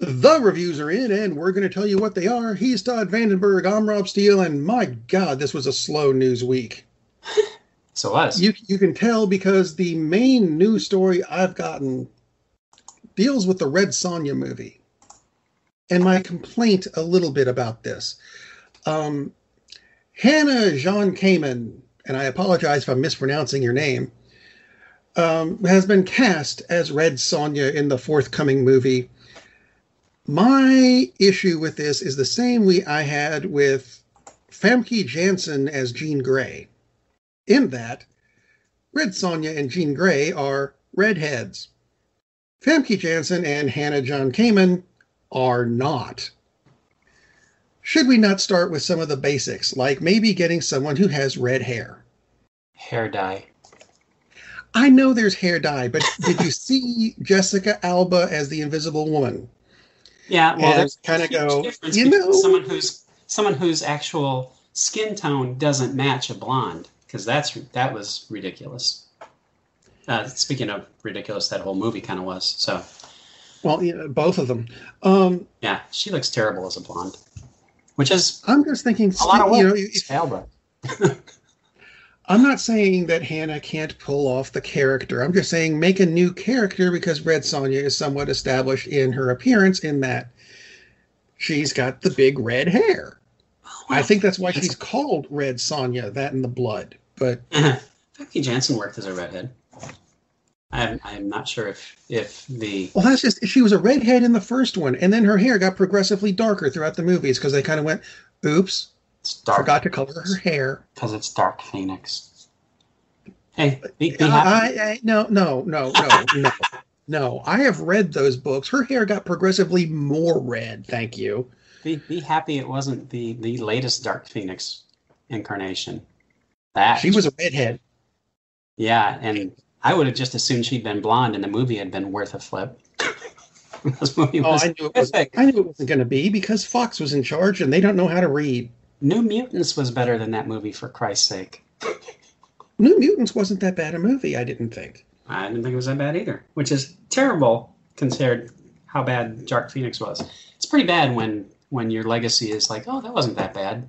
The reviews are in, and we're going to tell you what they are. He's Todd Vandenberg. I'm Rob Steele, and my God, this was a slow news week. So was. You you can tell because the main news story I've gotten deals with the Red Sonja movie, and my complaint a little bit about this. Um, Hannah Jean Kamen, and I apologize if I'm mispronouncing your name, um, has been cast as Red Sonja in the forthcoming movie. My issue with this is the same we I had with Famke Janssen as Jean Grey. In that, Red Sonja and Jean Grey are redheads. Famke Janssen and Hannah John Kamen are not. Should we not start with some of the basics, like maybe getting someone who has red hair? Hair dye. I know there's hair dye, but did you see Jessica Alba as the Invisible Woman? Yeah, well, there's kinda a go, difference you know- someone who's someone whose actual skin tone doesn't match a blonde because that's that was ridiculous. Uh, speaking of ridiculous, that whole movie kind of was. So Well, you know, both of them. Um, yeah, she looks terrible as a blonde, which is I'm just thinking, a lot of you work. know, if. I'm not saying that Hannah can't pull off the character. I'm just saying make a new character because Red Sonja is somewhat established in her appearance in that she's got the big red hair. Oh, I think that's why she's called Red Sonja, that in the blood. But uh-huh. Becky Janssen worked as a redhead. I'm I'm not sure if if the well, that's just she was a redhead in the first one, and then her hair got progressively darker throughout the movies because they kind of went, "Oops, it's dark forgot to cover her hair." because it's Dark Phoenix. Hey, be, be I, happy. I, I no no no no no no. I have read those books. Her hair got progressively more red. Thank you. Be, be happy it wasn't the the latest Dark Phoenix incarnation. That She was a redhead. yeah, and I would have just assumed she'd been blonde, and the movie had been worth a flip. this movie Oh, was I knew it was. I knew it wasn't going to be because Fox was in charge and they don't know how to read. New Mutants was better than that movie for Christ's sake. New Mutants wasn't that bad a movie. I didn't think. I didn't think it was that bad either, which is terrible considered how bad Dark Phoenix was. It's pretty bad when when your legacy is like, oh, that wasn't that bad.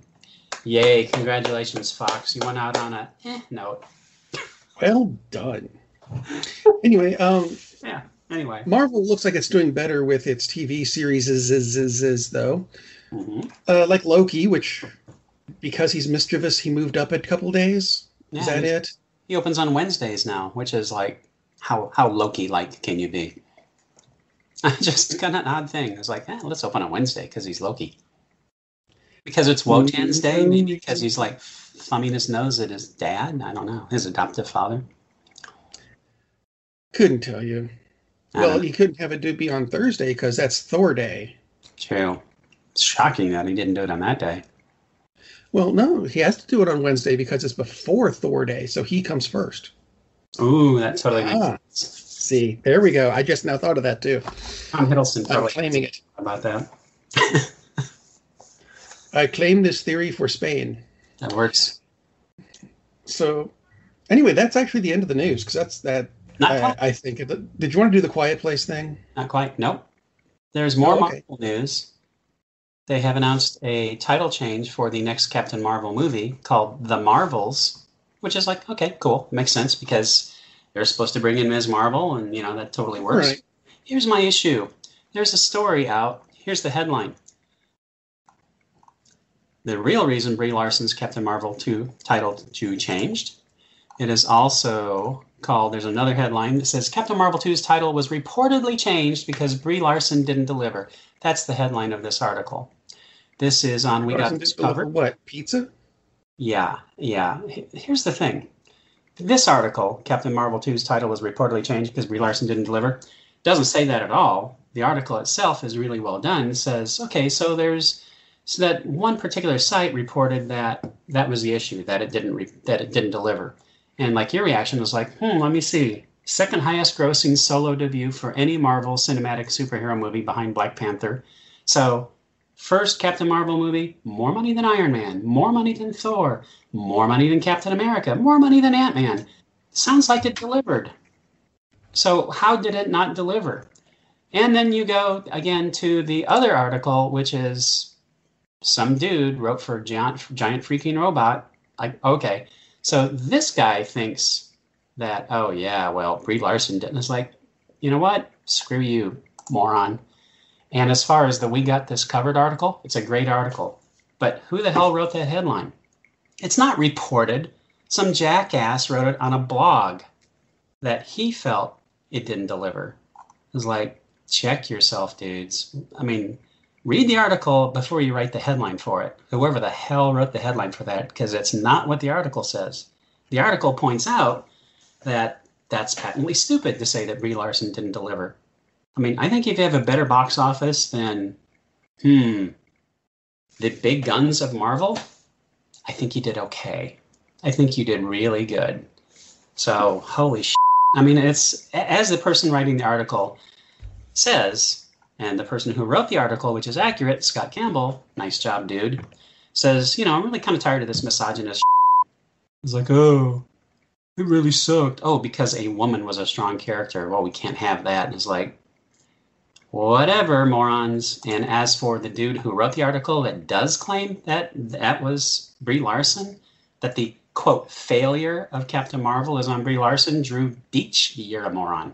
Yay! Congratulations, Fox. You went out on a eh note. Well done. Anyway, um, Yeah. Anyway. Marvel looks like it's doing better with its TV series, is, is, is, is, though. Hmm Uh, like Loki, which because he's mischievous, he moved up a couple days. Yeah, is that it? He opens on Wednesdays now, which is like how how Loki like can you be? I just kind of an odd thing. It's like, eh, let's open on Wednesday because he's Loki. Because it's Wotan's day, maybe because he's like thumbing his nose at his dad. I don't know, his adoptive father. Couldn't tell you. I Well, you couldn't have it be on Thursday because that's Thor Day. True. It's shocking that he didn't do it on that day. Well, no, he has to do it on Wednesday because it's before Thor Day, so he comes first. Ooh, that totally makes Ah. sense. See, there we go. I just now thought of that too. Tom Hiddleston I'm claiming it. about that. I claim this theory for Spain. That works. So, anyway, that's actually the end of the news because that's that. I. I think. Did you want to do the Quiet Place thing? Not quite. Nope. There's more Oh, okay. Marvel news. They have announced a title change for the next Captain Marvel movie called The Marvels, which is like, okay, cool. Makes sense because they're supposed to bring in Ms. Marvel, and, you know, that totally works. Right. Here's my issue there's a story out. Here's the headline. The real reason Brie Larson's Captain Marvel 2 title 2 changed. It is also called, there's another headline that says Captain Marvel 2's title was reportedly changed because Brie Larson didn't deliver. That's the headline of this article. This is on We Got This Covered. What pizza? Yeah, yeah. Here's the thing. This article, Captain Marvel 2's title was reportedly changed because Brie Larson didn't deliver, doesn't say that at all. The article itself is really well done. It says, okay, so there's so that one particular site reported that that was the issue, that it didn't re- that it didn't deliver. And like your reaction was like, hmm, let me see. Second highest grossing solo debut for any Marvel cinematic superhero movie behind Black Panther. So First Captain Marvel movie, more money than Iron Man, more money than Thor, more money than Captain America, more money than Ant Man. Sounds like it delivered. So, how did it not deliver? And then you go again to the other article, which is some dude wrote for giant giant freaking robot. Like, okay, so this guy thinks that, oh yeah, well, Brie Larson did. And it's like, you know what? Screw you, moron. And as far as the We Got This Covered article, it's a great article. But who the hell wrote that headline? It's not reported. Some jackass wrote it on a blog that he felt it didn't deliver. It was like, check yourself, dudes. I mean, read the article before you write the headline for it. Whoever the hell wrote the headline for that, because it's not what the article says. The article points out that that's patently stupid to say that Brie Larson didn't deliver. I mean, I think if you have a better box office than, hmm, the big guns of Marvel, I think you did okay. I think you did really good. So, holy sh! I mean, it's as the person writing the article says, and the person who wrote the article, which is accurate, Scott Campbell, nice job, dude, says, you know, I'm really kind of tired of this misogynist. He's like, oh, it really sucked. Oh, because a woman was a strong character. Well, we can't have that. And it's like, whatever, morons. And as for the dude who wrote the article that does claim that that was Brie Larson, that the quote failure of Captain Marvel is on Brie Larson, Drew Beach, you're a moron.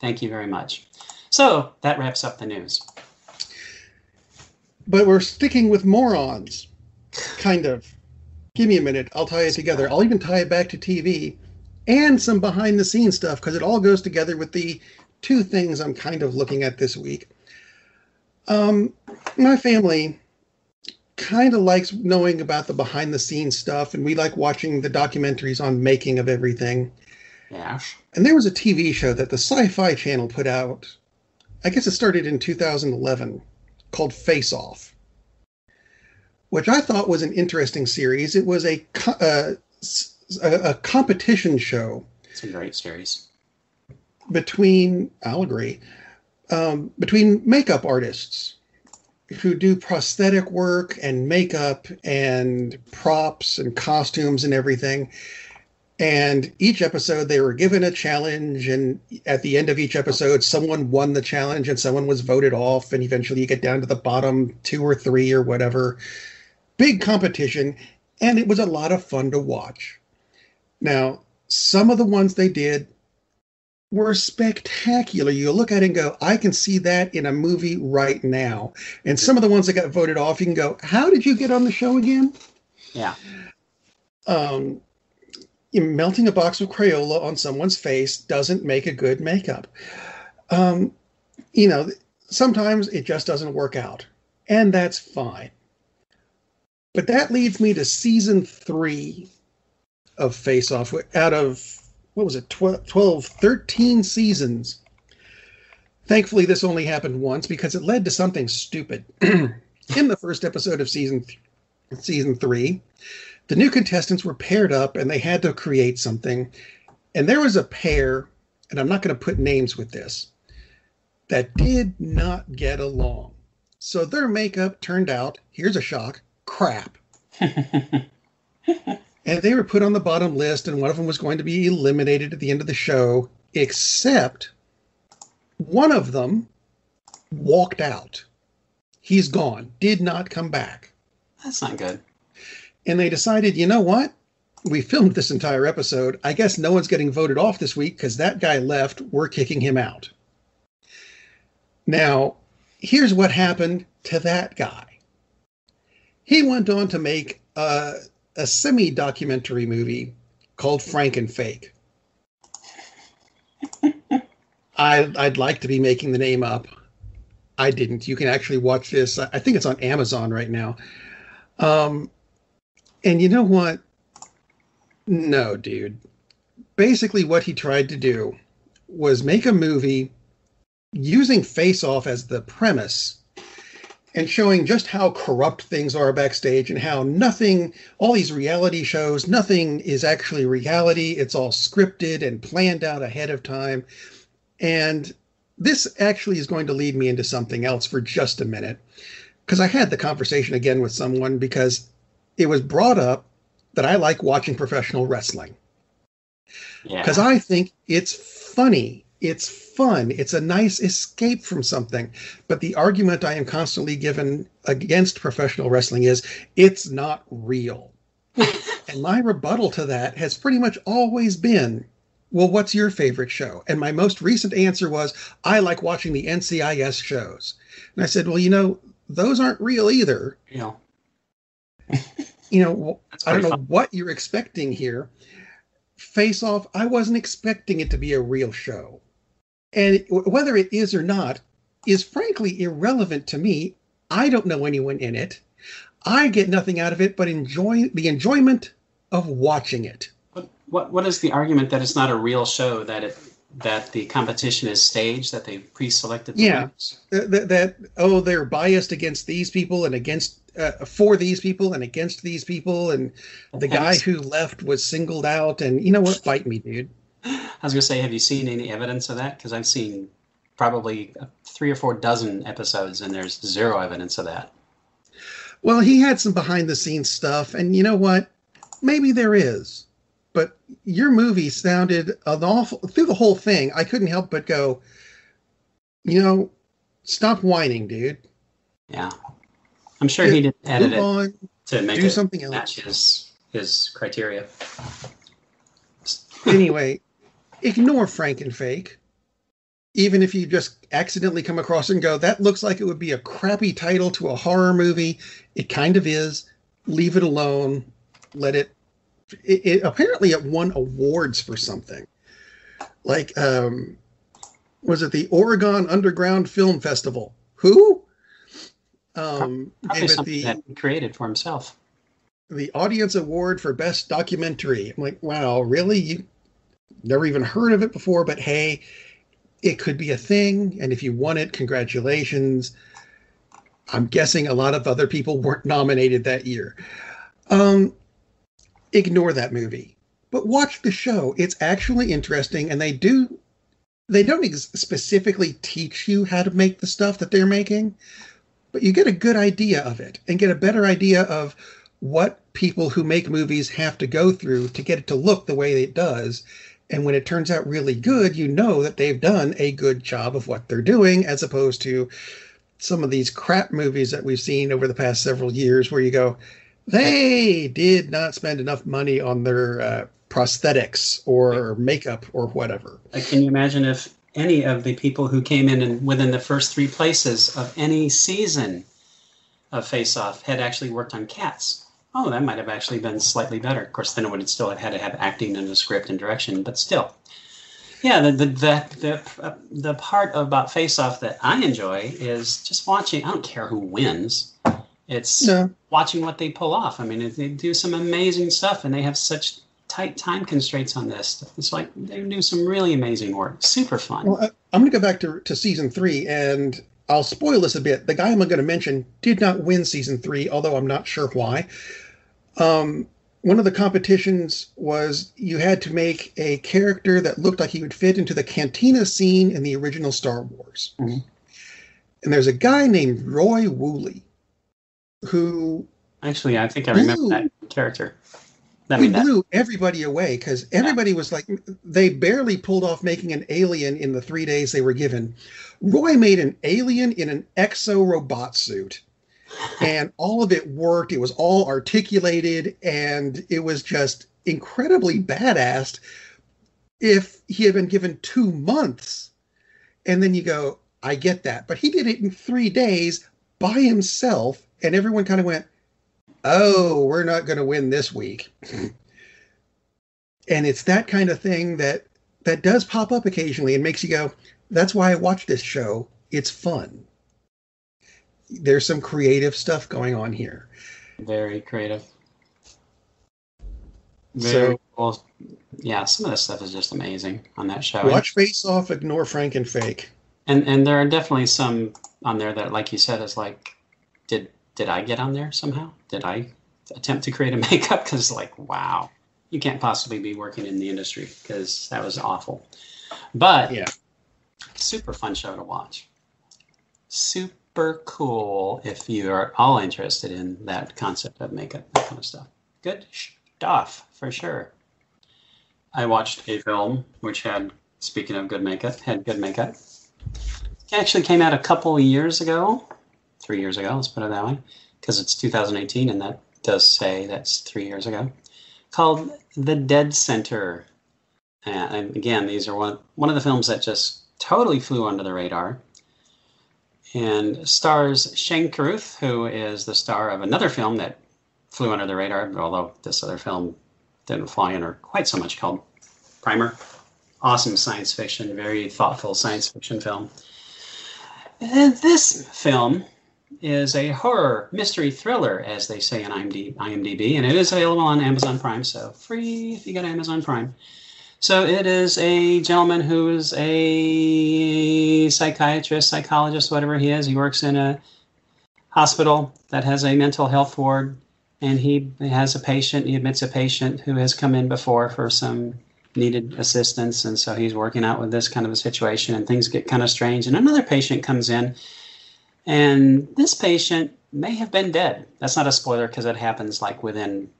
Thank you very much. So that wraps up the news. But we're sticking with morons, kind of. Give me a minute. I'll tie it together. I'll even tie it back to TV and some behind the scenes stuff because it all goes together with the two things I'm kind of looking at this week. Um, my family kind of likes knowing about the behind the scenes stuff, and we like watching the documentaries on making of everything. Yeah. And there was a TV show that the Sci Fi Channel put out, I guess it started in 2011, called Face Off, which I thought was an interesting series. It was a, uh, a, competition show. It's a great series. Between, I'll agree, um, between makeup artists who do prosthetic work and makeup and props and costumes and everything. And each episode, they were given a challenge. And at the end of each episode, someone won the challenge and someone was voted off. And eventually, you get down to the bottom two or three or whatever. Big competition. And it was a lot of fun to watch. Now, some of the ones they did were spectacular. You look at it and go, I can see that in a movie right now. And some of the ones that got voted off, you can go, How did you get on the show again? Yeah. Um, melting a box of Crayola on someone's face doesn't make a good makeup. Um, you know, sometimes it just doesn't work out, and that's fine. But that leads me to season three of Face Off out of what was it 12, 12 13 seasons. Thankfully this only happened once because it led to something stupid. In the first episode of season th- season 3 the new contestants were paired up and they had to create something. And there was a pair and i'm not going to put names with this that did not get along. So their makeup turned out here's a shock crap and they were put on the bottom list, and one of them was going to be eliminated at the end of the show, except one of them walked out. He's gone, did not come back. That's not good. And they decided, you know what? We filmed this entire episode. I guess no one's getting voted off this week because that guy left. We're kicking him out. Now, here's what happened to that guy. He went on to make uh, a semi documentary movie called Frankenfake. I, I'd like to be making the name up. I didn't. You can actually watch this. I think it's on Amazon right now. Um, and you know what? No, dude. Basically, what he tried to do was make a movie using Face Off as the premise and showing just how corrupt things are backstage and how nothing, all these reality shows, nothing is actually reality. It's all scripted and planned out ahead of time. And this actually is going to lead me into something else for just a minute. Because I had the conversation again with someone because it was brought up that I like watching professional wrestling. Because yeah. I think it's funny It's fun. It's a nice escape from something. But the argument I am constantly given against professional wrestling is it's not real. and my rebuttal to that has pretty much always been well, what's your favorite show? And my most recent answer was, I like watching the NCIS shows. And I said, well, you know, those aren't real either. Yeah. you know, I don't know fun. what you're expecting here. Face Off, I wasn't expecting it to be a real show. And whether it is or not is frankly irrelevant to me. I don't know anyone in it. I get nothing out of it but enjoy the enjoyment of watching it. What, what what is the argument that it's not a real show? That it that the competition is staged? That they've pre-selected the Yeah. That, that, that oh, they're biased against these people and against uh, for these people and against these people, and the guy who left was singled out. And you know what? Bite me, dude. I was going to say, have you seen any evidence of that? Because I've seen probably three or four dozen episodes, and there's zero evidence of that. Well, he had some behind the scenes stuff, and you know what? Maybe there is. But your movie sounded an awful through the whole thing. I couldn't help but go, you know, stop whining, dude. Yeah, I'm sure he didn't edit it on, to make do it something else. match his his criteria. anyway, ignore Frankenfake. Even if you just accidentally come across and go, that looks like it would be a crappy title to a horror movie. It kind of is. Leave it alone. Let it. It, it apparently it won awards for something. Like, um, was it the Oregon Underground Film Festival? Who? Um, Probably gave it something the that he created for himself. the audience award for best documentary. I'm like, wow, really? You never even heard of it before, but hey, it could be a thing. And if you won it, congratulations. I'm guessing a lot of other people weren't nominated that year. Um, ignore that movie, but watch the show. It's actually interesting, and they do. They don't ex- specifically teach you how to make the stuff that they're making, but you get a good idea of it and get a better idea of what people who make movies have to go through to get it to look the way it does. And when it turns out really good, you know that they've done a good job of what they're doing, as opposed to some of these crap movies that we've seen over the past several years where you go, they did not spend enough money on their uh, prosthetics or makeup or whatever. Can you imagine if any of the people who came in and within the first three places of any season of Face Off had actually worked on Cats? Oh, that might have actually been slightly better. Of course, then it would have still have had to have acting and a script and direction, but still. Yeah, the the the the, uh, the part about Face Off that I enjoy is just watching. I don't care who wins. It's No, watching what they pull off. I mean, they do some amazing stuff, and they have such tight time constraints on this. It's like they do some really amazing work. Super fun. Well, I, I'm going to go back to, to season three, and I'll spoil this a bit. The guy I'm going to mention did not win season three, although I'm not sure why. Um, one of the competitions was you had to make a character that looked like he would fit into the cantina scene in the original Star Wars. Mhm. And there's a guy named Roy Wooley who Actually, I think I remember that character. I he mean, that, blew everybody away because everybody was like, they barely pulled off making an alien in the three days they were given. Roy made an alien in an exo robot suit, and all of it worked. It was all articulated, and it was just incredibly badass. If he had been given two months, and then you go, I get that, but he did it in three days by himself, and everyone kind of went, oh, we're not going to win this week. and it's that kind of thing that that does pop up occasionally and makes you go, that's why I watch this show. It's fun. There's some creative stuff going on here. very creative. So- cool. Yeah, some of this stuff is just amazing on that show. Watch Face Off, ignore Frankenfake. and and there are definitely some on there that, like you said, is like, did did I get on there somehow? Did I attempt to create a makeup? Because like, wow, you can't possibly be working in the industry because that was awful. But Yeah. super fun show to watch. Super cool if you are all interested in that concept of makeup, that kind of stuff. Good stuff for sure. I watched a film which had Speaking of good makeup, had good makeup. It actually came out a couple years ago, three years ago. Let's put it that way, because it's 2018, and that does say that's three years ago. Called The Dead Center. And again, these are one one of the films that just totally flew under the radar and stars Shane Carruth, who is the star of another film that flew under the radar, although this other film didn't fly under quite so much, called Primer. Awesome science fiction, very thoughtful science fiction film. And this film is a horror mystery thriller, as they say on IMDb, and it is available on Amazon Prime, so free if you got Amazon Prime. So it is a gentleman who is a psychiatrist, psychologist, whatever he is. He works in a hospital that has a mental health ward, and he has a patient. He admits a patient who has come in before for some needed assistance, and so he's working out with this kind of a situation, and things get kind of strange. And another patient comes in, and this patient may have been dead. That's not a spoiler because it happens like within,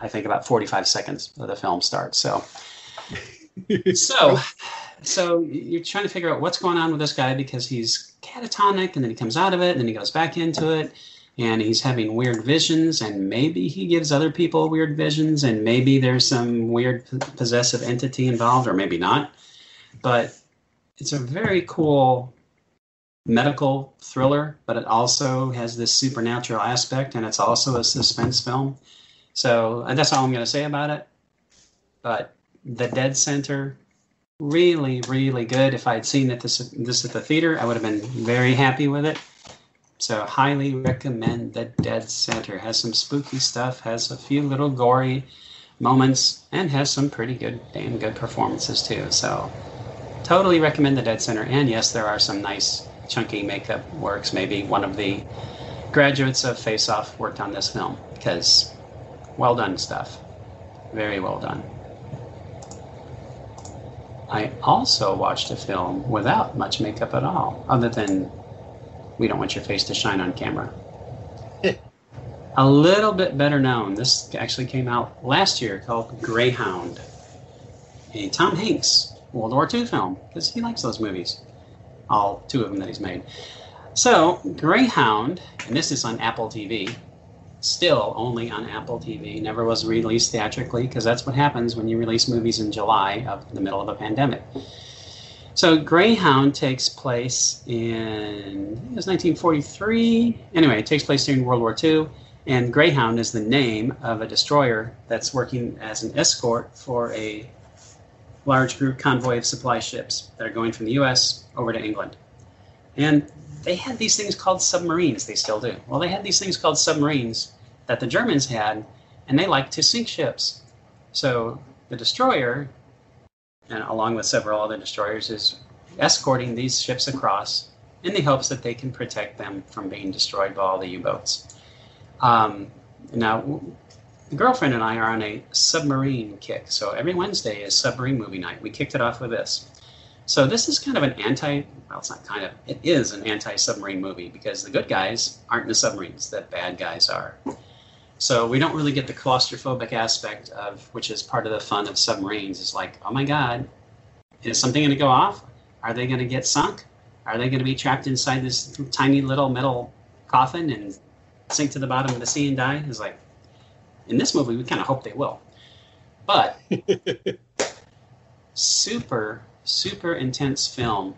I think, about 45 seconds of the film starts. So so, so you're trying to figure out what's going on with this guy because he's catatonic, and then he comes out of it, and then he goes back into it, and he's having weird visions, and maybe he gives other people weird visions, and maybe there's some weird possessive entity involved, or maybe not. But it's a very cool medical thriller, but it also has this supernatural aspect, and it's also a suspense film. So uh, that's all I'm going to say about it. But the Dead Center, really, really good. If I had seen it this this at the theater, I would have been very happy with it. So highly recommend the Dead Center. Has some spooky stuff, has a few little gory moments, and has some pretty good, damn good performances too. So totally recommend the Dead Center. And yes, there are some nice chunky makeup works. Maybe one of the graduates of Face Off worked on this film because well done stuff. Very well done. I also watched a film without much makeup at all, other than we don't want your face to shine on camera. Eh. a little bit better known. This actually came out last year called Greyhound, a Tom Hanks World War II film, because he likes those movies. All two of them that he's made. So, Greyhound, and this is on Apple TV, still only on Apple TV, never was released theatrically because that's what happens when you release movies in July of the middle of a pandemic. So Greyhound takes place in it was 1943. Anyway, it takes place during World War II, and Greyhound is the name of a destroyer that's working as an escort for a large group convoy of supply ships that are going from the U.S. over to England. And they had these things called submarines. They still do. Well, they had these things called submarines that the Germans had, and they liked to sink ships. So the destroyer, and along with several other destroyers, is escorting these ships across in the hopes that they can protect them from being destroyed by all the U-boats. Um, now, the girlfriend and I are on a submarine kick. So every Wednesday is submarine movie night. We kicked it off with this. So this is kind of an anti, well, it's not kind of, it is an anti-submarine movie because the good guys aren't in the submarines, the bad guys are. So we don't really get the claustrophobic aspect of, which is part of the fun of submarines, is like, oh my God, is something going to go off? Are they going to get sunk? Are they going to be trapped inside this tiny little metal coffin and sink to the bottom of the sea and die? Is like, in this movie, we kind of hope they will. But super super intense film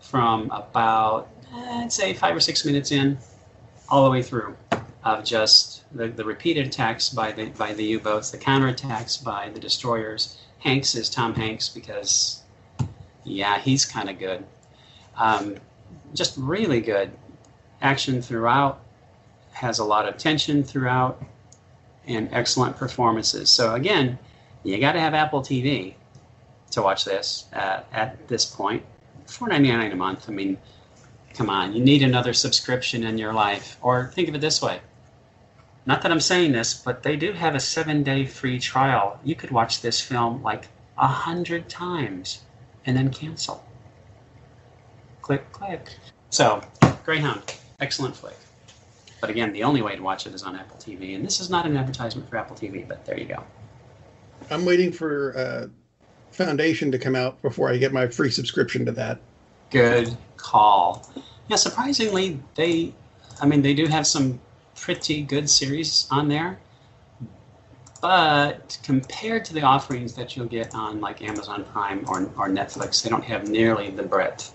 from about, I'd say, five or six minutes in, all the way through, of just the, the repeated attacks by the by the U-boats, the counterattacks by the destroyers. Hanks is Tom Hanks because, yeah, he's kind of good. Um, just really good action throughout. Has a lot of tension throughout, and excellent performances. So again, you got to have Apple TV to watch this uh, at this point. Four ninety nine a month. I mean, come on, you need another subscription in your life. Or think of it this way. Not that I'm saying this, but they do have a seven day free trial. You could watch this film like a hundred times and then cancel. Click, click. So, Greyhound, excellent flick. But again, the only way to watch it is on Apple TV. And this is not an advertisement for Apple TV, but there you go. I'm waiting for uh, Foundation to come out before I get my free subscription to that. Good call. Yeah, surprisingly, they, I mean, they do have some pretty good series on there. But compared to the offerings that you'll get on like Amazon Prime or, or Netflix, they don't have nearly the breadth.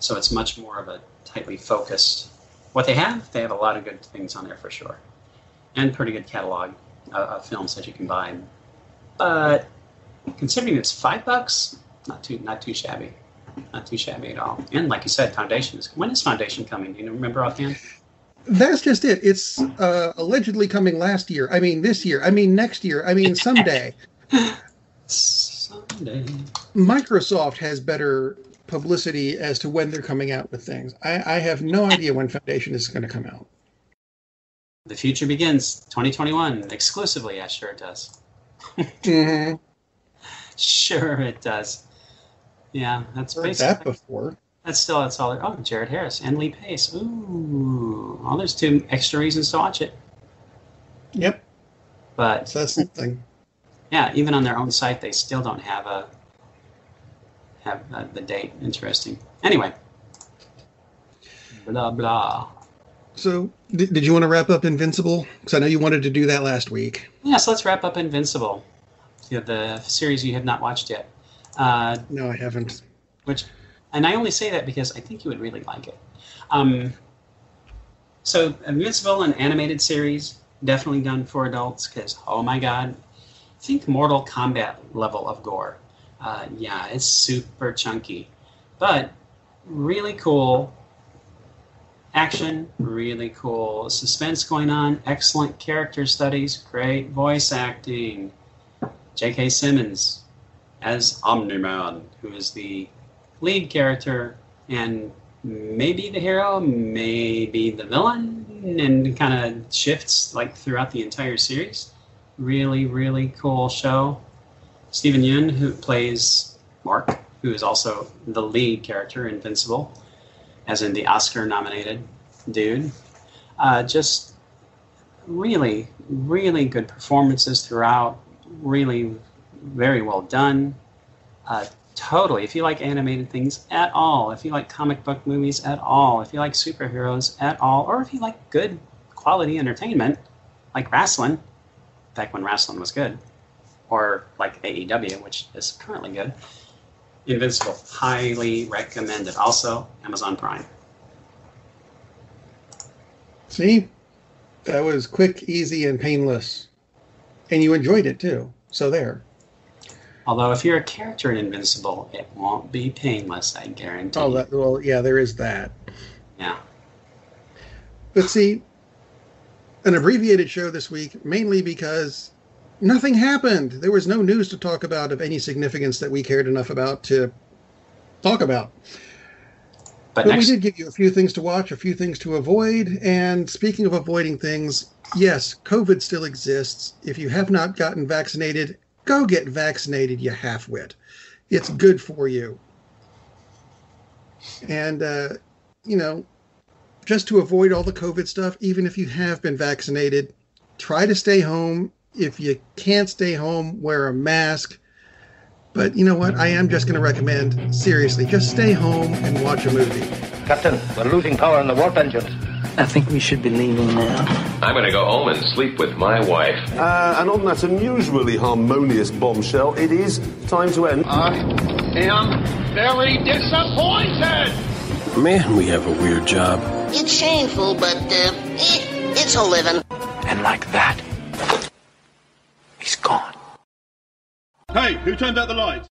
So it's much more of a tightly focused. What they have, they have a lot of good things on there for sure, and pretty good catalog uh, of films that you can buy. But considering it's five bucks, not too not too shabby, not too shabby at all. And like you said, Foundation is when is Foundation coming? Do you remember offhand? That's just it. It's uh, allegedly coming last year. I mean, this year. I mean, next year. I mean, someday. Someday. Microsoft has better publicity as to when they're coming out with things. I, I have no idea when Foundation is going to come out. The future begins 2021 exclusively. Yeah, sure it does. mm-hmm. Sure it does. Yeah, that's Heard basically that before. that's still that's all. Oh, Jared Harris and Lee Pace. Ooh, oh, there's two extra reasons to watch it. Yep. But So that's something. yeah, even on their own site, they still don't have a have uh, the date. Interesting. Anyway, blah blah. So, did, did you want to wrap up Invincible? Because I know you wanted to do that last week. Yeah, so let's wrap up Invincible, the, the series you have not watched yet. Uh, No, I haven't. which, and I only say that because I think you would really like it. Um, so, Invincible, an animated series, definitely done for adults because, oh my god, think Mortal Kombat level of gore. Uh, yeah, it's super chunky, but really cool. Action, really cool. Suspense going on, excellent character studies, great voice acting. J.K. Simmons as Omni Man, who is the lead character and maybe the hero, maybe the villain, and kind of shifts like throughout the entire series. Really, really cool show. Steven Yeun, who plays Mark, who is also the lead character, Invincible, as in the Oscar nominated dude. Uh, just really, really good performances throughout. Really, very well done. Uh, totally. If you like animated things at all, if you like comic book movies at all, if you like superheroes at all, or if you like good quality entertainment, like wrestling, back when wrestling was good, or like AEW, which is currently good, Invincible, highly recommended. Also, Amazon Prime. See, that was quick, easy, and painless, and you enjoyed it too. So there. Although, if you're a character in Invincible, it won't be painless, I guarantee. Oh, that, well, yeah, there is that. yeah. But see, an abbreviated show this week, mainly because nothing happened. There was no news to talk about of any significance that we cared enough about to talk about. But, But next, we did give you a few things to watch, a few things to avoid. And speaking of avoiding things, yes, COVID still exists. If you have not gotten vaccinated, go get vaccinated, you half-wit. It's good for you. And, uh, you know, just to avoid all the COVID stuff, even if you have been vaccinated, try to stay home. If you can't stay home, wear a mask. But you know what? I am just going to recommend, seriously, just stay home and watch a movie. Captain, we're losing power in the warp engines. I think we should be leaving now. I'm gonna go home and sleep with my wife. Uh, and on that unusually harmonious bombshell, it is time to end. I am very disappointed. Man, we have a weird job. It's shameful, but uh, eh, it's a living. And like that, he's gone. Hey, who turned out the lights?